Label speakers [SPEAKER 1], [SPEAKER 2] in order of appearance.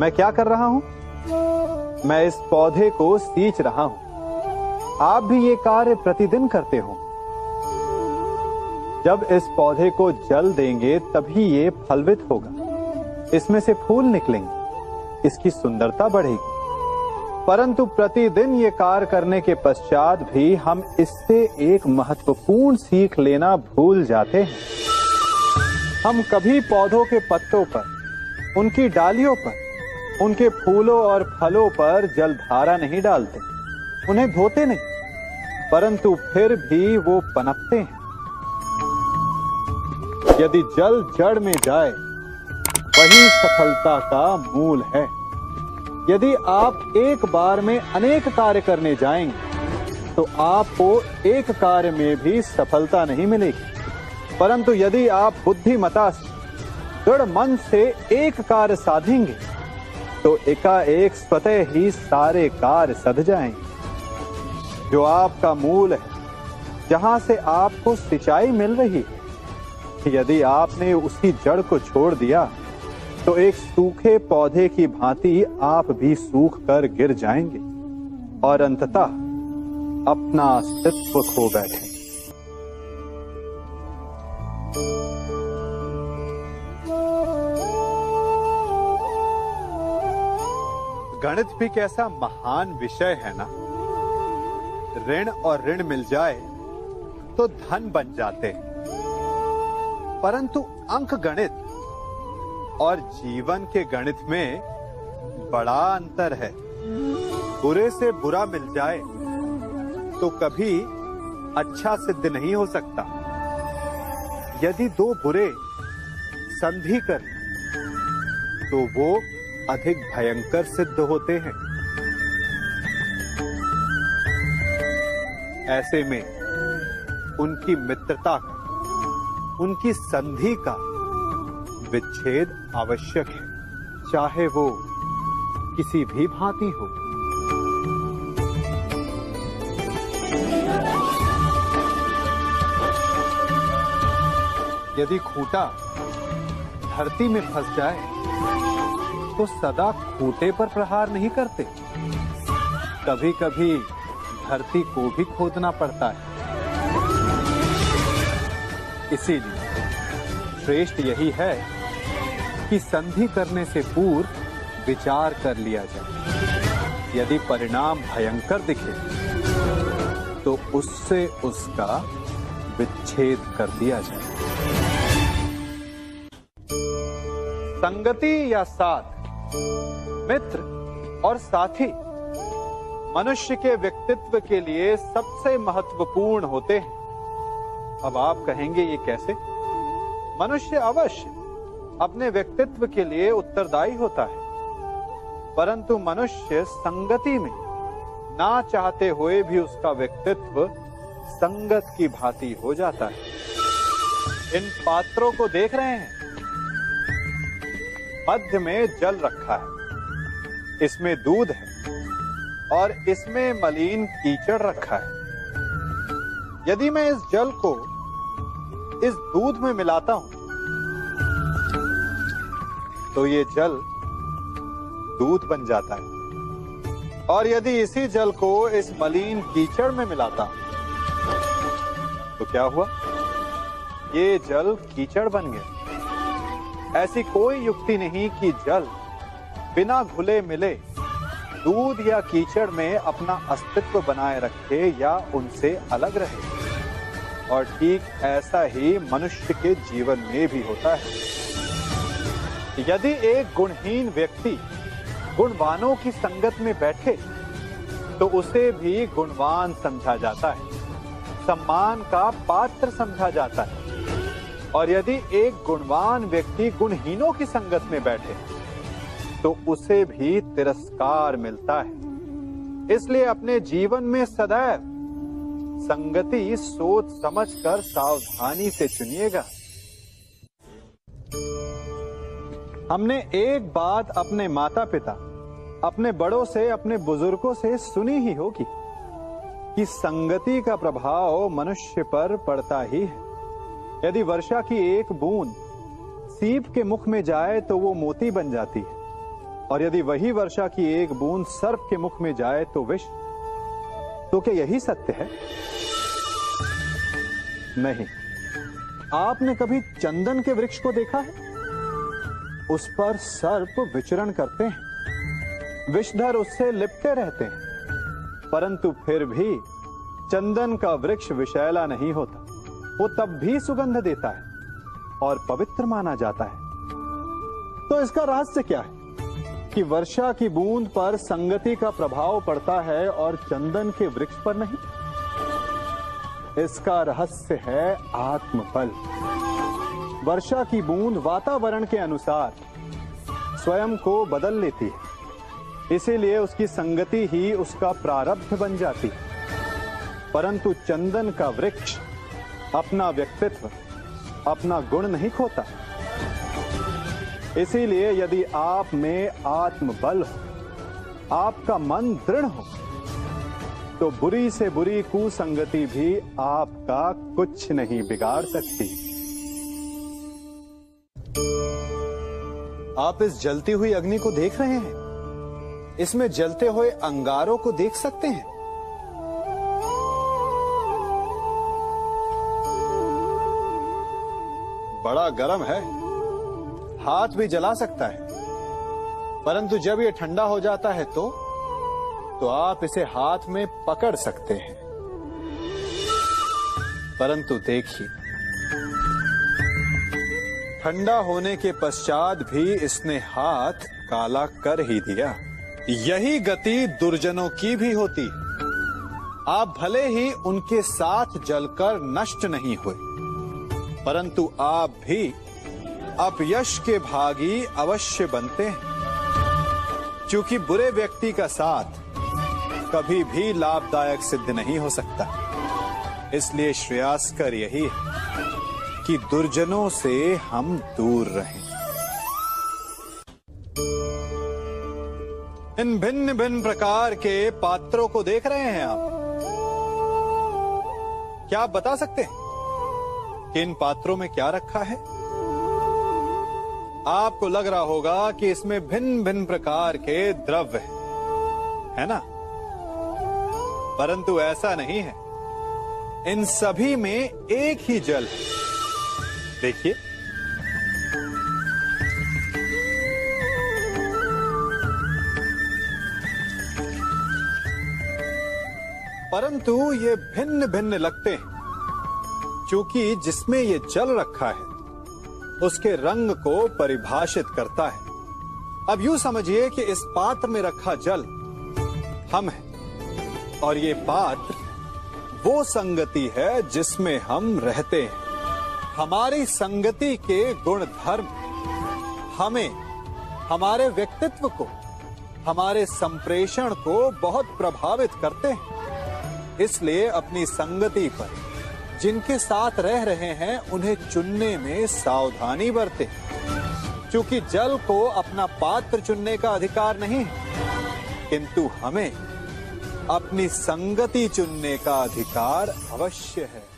[SPEAKER 1] मैं क्या कर रहा हूँ? मैं इस पौधे को सींच रहा हूँ। आप भी ये कार्य प्रतिदिन करते हो। जब इस पौधे को जल देंगे, तभी ये फलवित होगा। इसमें से फूल निकलेंगे। इसकी सुंदरता बढ़ेगी। परंतु प्रतिदिन ये कार्य करने के पश्चात भी हम इससे एक महत्वपूर्ण सीख लेना भूल जाते हैं। हम कभी पौधों के पत्तों पर, उनकी डालियों पर उनके फूलों और फलों पर जलधारा नहीं डालते, उन्हें धोते नहीं, परंतु फिर भी वो पनपते हैं। यदि जल जड़ में जाए, वही सफलता का मूल है। यदि आप एक बार में अनेक कार्य करने जाएँगे तो आपको एक कार्य में भी सफलता नहीं मिलेगी। परंतु यदि आप बुद्धिमता से, दृढ़ मन से एक कार्य साधेंगे तो एकाएक स्वतः ही सारे कार्य सध जाएँगे जो आपका मूल है, जहाँ से आपको सिंचाई मिल रही है, यदि आपने उसी जड़ को छोड़ दिया तो एक सूखे पौधे की भांति आप भी सूख कर गिर जाएँगे और अंततः अपना अस्तित्व खो बैठे। गणित भी कैसा महान विषय है ना? ऋण और ऋण मिल जाए तो धन बन जाते। परंतु अंक गणित और जीवन के गणित में बड़ा अंतर है। बुरे से बुरा मिल जाए तो कभी अच्छा सिद्ध नहीं हो सकता। यदि दो बुरे संधि कर तो वो अधिक भयंकर सिद्ध होते हैं। ऐसे में उनकी मित्रता का, उनकी संधि का विच्छेद आवश्यक है, चाहे वो किसी भी भांति हो। यदि खूंटा धरती में फंस जाए तो सदा खूंटे पर प्रहार नहीं करते। कभी कभी धरती को भी खोदना पड़ता है। इसीलिए श्रेष्ठ यही है कि संधि करने से पूर्व विचार कर लिया जाए। यदि परिणाम भयंकर दिखे तो उससे उसका विच्छेद कर दिया जाए। संगति या साथ? मित्र और साथी, मनुष्य के व्यक्तित्व के लिए सबसे महत्वपूर्ण होते हैं। अब आप कहेंगे ये कैसे? मनुष्य अवश्य अपने व्यक्तित्व के लिए उत्तरदायी होता है। परंतु मनुष्य संगति में ना चाहते हुए भी उसका व्यक्तित्व संगत की भांति हो जाता है। इन पात्रों को देख रहे हैं। मध्य में जल रखा है। इसमें दूध है और इसमें मलिन कीचड़ रखा है। यदि मैं इस जल को इस दूध में मिलाता हूँ तो ये जल दूध बन जाता है। और यदि इसी जल को इस मलिन कीचड़ में मिलाता तो क्या हुआ? ये जल कीचड़ बन गया। ऐसी कोई युक्ति नहीं कि जल बिना घुले मिले दूध या कीचड़ में अपना अस्तित्व बनाए रखे या उनसे अलग रहे। और ठीक ऐसा ही मनुष्य के जीवन में भी होता है। यदि एक गुणहीन व्यक्ति गुणवानों की संगत में बैठे तो उसे भी गुणवान समझा जाता है। सम्मान का पात्र समझा जाता है। और यदि एक गुणवान व्यक्ति गुणहीनों की संगत में बैठे तो उसे भी तिरस्कार मिलता है। इसलिए अपने जीवन में सदैव संगति सोच समझकर सावधानी से चुनिएगा। हमने एक बात अपने माता पिता अपने बड़ों से, अपने बुज़ुर्गों से सुनी ही होगी कि संगति का प्रभाव मनुष्य पर पड़ता ही है। यदि वर्षा की एक बूंद सीप के मुख में जाए तो वो मोती बन जाती है। और यदि वही वर्षा की एक बूंद सर्प के मुख में जाए तो विष। तो क्या यही सत्य है? नहीं। आपने कभी चंदन के वृक्ष को देखा है? उस पर सर्प विचरण करते हैं। विषधर उससे लिपटे रहते हैं। परंतु फिर भी चंदन का वृक्ष विषैला नहीं होता। वो तब भी सुगंध देता है और पवित्र माना जाता है। तो इसका रहस्य क्या है? कि वर्षा की बूंद पर संगति का प्रभाव पड़ता है और चंदन के वृक्ष पर नहीं। इसका रहस्य है आत्मबल वर्षा की बूंद वातावरण के अनुसार स्वयं को बदल लेती है। इसीलिए उसकी संगति ही उसका प्रारब्ध बन जाती है। परंतु चंदन का वृक्ष अपना व्यक्तित्व, अपना गुण नहीं खोता। इसीलिए यदि आप में आत्मबल हो, आपका मन दृढ़ हो तो बुरी से बुरी कुसंगति भी आपका कुछ नहीं बिगाड़ सकती। आप इस जलती हुई अग्नि को देख रहे हैं। इसमें जलते हुए अंगारों को देख सकते हैं। बड़ा गर्म है। हाथ भी जला सकता है। परंतु जब ये ठंडा हो जाता है तो तो आप इसे हाथ में पकड़ सकते हैं। परंतु देखिए, ठंडा होने के पश्चात भी इसने हाथ काला कर ही दिया। यही गति दुर्जनों की भी होती। आप भले ही उनके साथ जलकर नष्ट नहीं हुए। परंतु आप भी अपयश के भागी अवश्य बनते हैं। क्योंकि बुरे व्यक्ति का साथ कभी भी लाभदायक सिद्ध नहीं हो सकता। इसलिए श्रेयास्कर यही है कि दुर्जनों से हम दूर रहें। इन भिन्न भिन्न प्रकार के पात्रों को देख रहे हैं आप। क्या आप बता सकते हैं? कि इन पात्रों में क्या रखा है? आपको लग रहा होगा कि इसमें भिन्न भिन्न प्रकार के द्रव्य हैं, है ना? परंतु ऐसा नहीं है। इन सभी में एक ही जल है। देखिए। परंतु ये भिन्न भिन्न लगते हैं। क्योंकि जिसमें ये जल रखा है, उसके रंग को परिभाषित करता है। अब यूँ समझिए कि इस पात्र में रखा जल हम है, और ये पात्र वो संगति है जिसमें हम रहते हैं। हमारी संगति के गुण धर्म हमें, हमारे व्यक्तित्व को, हमारे संप्रेषण को बहुत प्रभावित करते हैं। इसलिए अपनी संगति पर जिनके साथ रह रहे हैं, उन्हें चुनने में सावधानी बरते। क्योंकि जल को अपना पात्र चुनने का अधिकार नहीं है। किंतु हमें अपनी संगति चुनने का अधिकार अवश्य है।